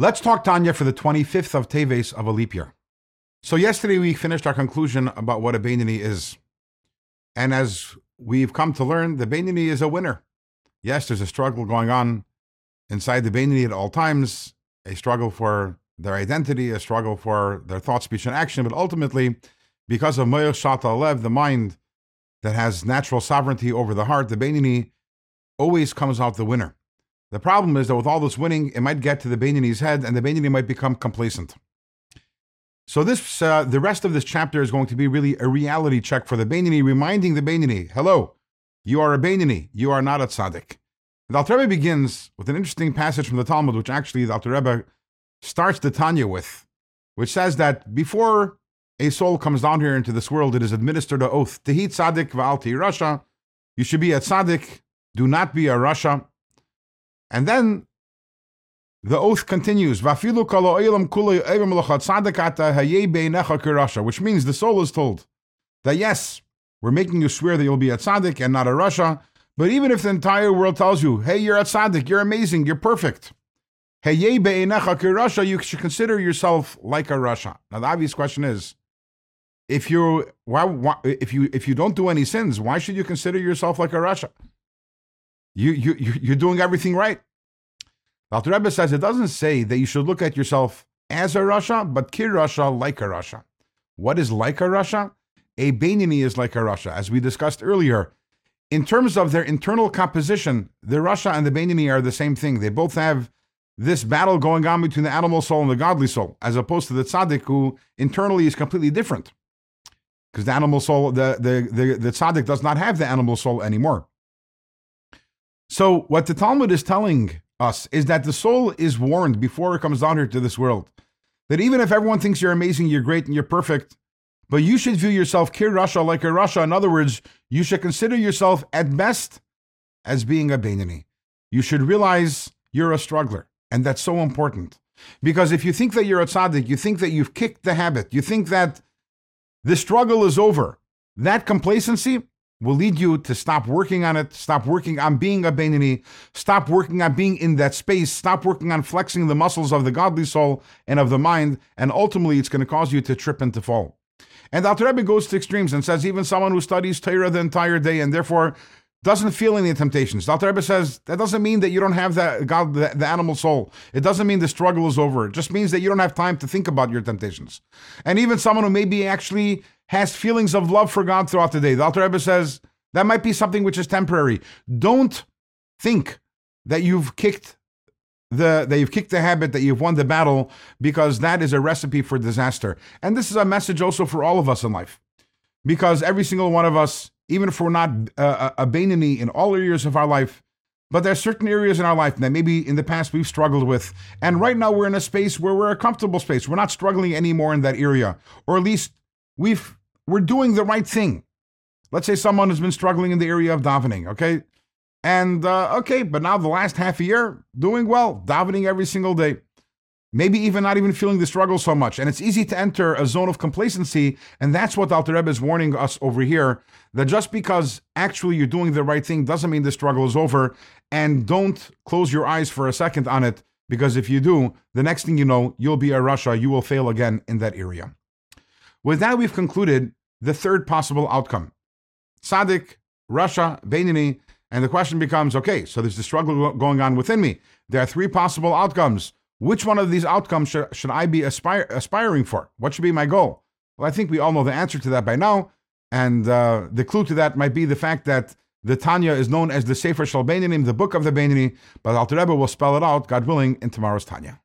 Let's talk Tanya for the 25th of Teves of a leap year. So yesterday we finished our conclusion about what a Beinani is. And as we've come to learn, the Beinani is a winner. Yes, there's a struggle going on inside the Beinani at all times, a struggle for their identity, a struggle for their thought, speech, and action, but ultimately, because of Moyer Shata Lev, the mind that has natural sovereignty over the heart, the Beinani always comes out the winner. The problem is that with all this winning, it might get to the Beinani's head, and the Beinani might become complacent. So this, uh, the rest of this chapter is going to be really a reality check for the Beinani, reminding the Beinani, hello, you are a Beinani, you are not a tzaddik. The Alter Rebbe begins with an interesting passage from the Talmud, which actually the Alter Rebbe starts the Tanya with, which says that before a soul comes down here into this world, it is administered an oath. Tehi tzaddik v'alti rasha. You should be a tzaddik, do not be a rasha. And then the oath continues, which means the soul is told that yes, we're making you swear that you'll be a tzaddik and not a rasha. But even if the entire world tells you, hey, you're a tzaddik, you're amazing, you're perfect. You should consider yourself like a rasha. Now the obvious question is, if you why, why, if you if you don't do any sins, why should you consider yourself like a rasha? You you you're doing everything right. Alter Rebbe says it doesn't say that you should look at yourself as a rasha, but kir rasha like a rasha. What is like a rasha? A Beinani is like a rasha, as we discussed earlier. In terms of their internal composition, the rasha and the Beinani are the same thing. They both have this battle going on between the animal soul and the godly soul, as opposed to the tzaddik, who internally is completely different. Because the animal soul, the, the, the, the tzaddik does not have the animal soul anymore. So, what the Talmud is telling us is that the soul is warned before it comes down here to this world that even if everyone thinks you're amazing, you're great, and you're perfect, but you should view yourself kir rasha like a rasha. In other words, you should consider yourself at best as being a Beinani. You should realize you're a struggler, and that's so important. Because if you think that you're a tzaddik, you think that you've kicked the habit, you think that the struggle is over, that complacency will lead you to stop working on it, stop working on being a Beinani, stop working on being in that space, stop working on flexing the muscles of the godly soul and of the mind, and ultimately it's going to cause you to trip and to fall. And Alter Rebbe goes to extremes and says even someone who studies Torah the entire day and therefore doesn't feel any temptations. Alter Rebbe says that doesn't mean that you don't have that God, the, the, animal soul. It doesn't mean the struggle is over. It just means that you don't have time to think about your temptations. And even someone who maybe actually has feelings of love for God throughout the day. The Alter Rebbe says that might be something which is temporary. Don't think that you've kicked the that you've kicked the habit, that you've won the battle, because that is a recipe for disaster. And this is a message also for all of us in life, because every single one of us, even if we're not uh, a Beinani in all areas of our life, but there are certain areas in our life that maybe in the past we've struggled with, and right now we're in a space where we're a comfortable space. We're not struggling anymore in that area, or at least we've we're doing the right thing. Let's say someone has been struggling in the area of davening, okay? And uh, okay, but now the last half a year, doing well, davening every single day. Maybe even not even feeling the struggle so much. And it's easy to enter a zone of complacency. And that's what Alter Rebbe is warning us over here that just because actually you're doing the right thing doesn't mean the struggle is over. And don't close your eyes for a second on it, because if you do, the next thing you know, you'll be a rasha, you will fail again in that area. With that, we've concluded the third possible outcome. Tzaddik, Rasha, Beinani, and the question becomes okay, so there's the struggle going on within me. There are three possible outcomes. Which one of these outcomes should, should I be aspire, aspiring for? What should be my goal? Well, I think we all know the answer to that by now. And uh, the clue to that might be the fact that the Tanya is known as the Sefer Shal Beinani, the book of the Beinani, but Alter Rebbe will spell it out, God willing, in tomorrow's Tanya.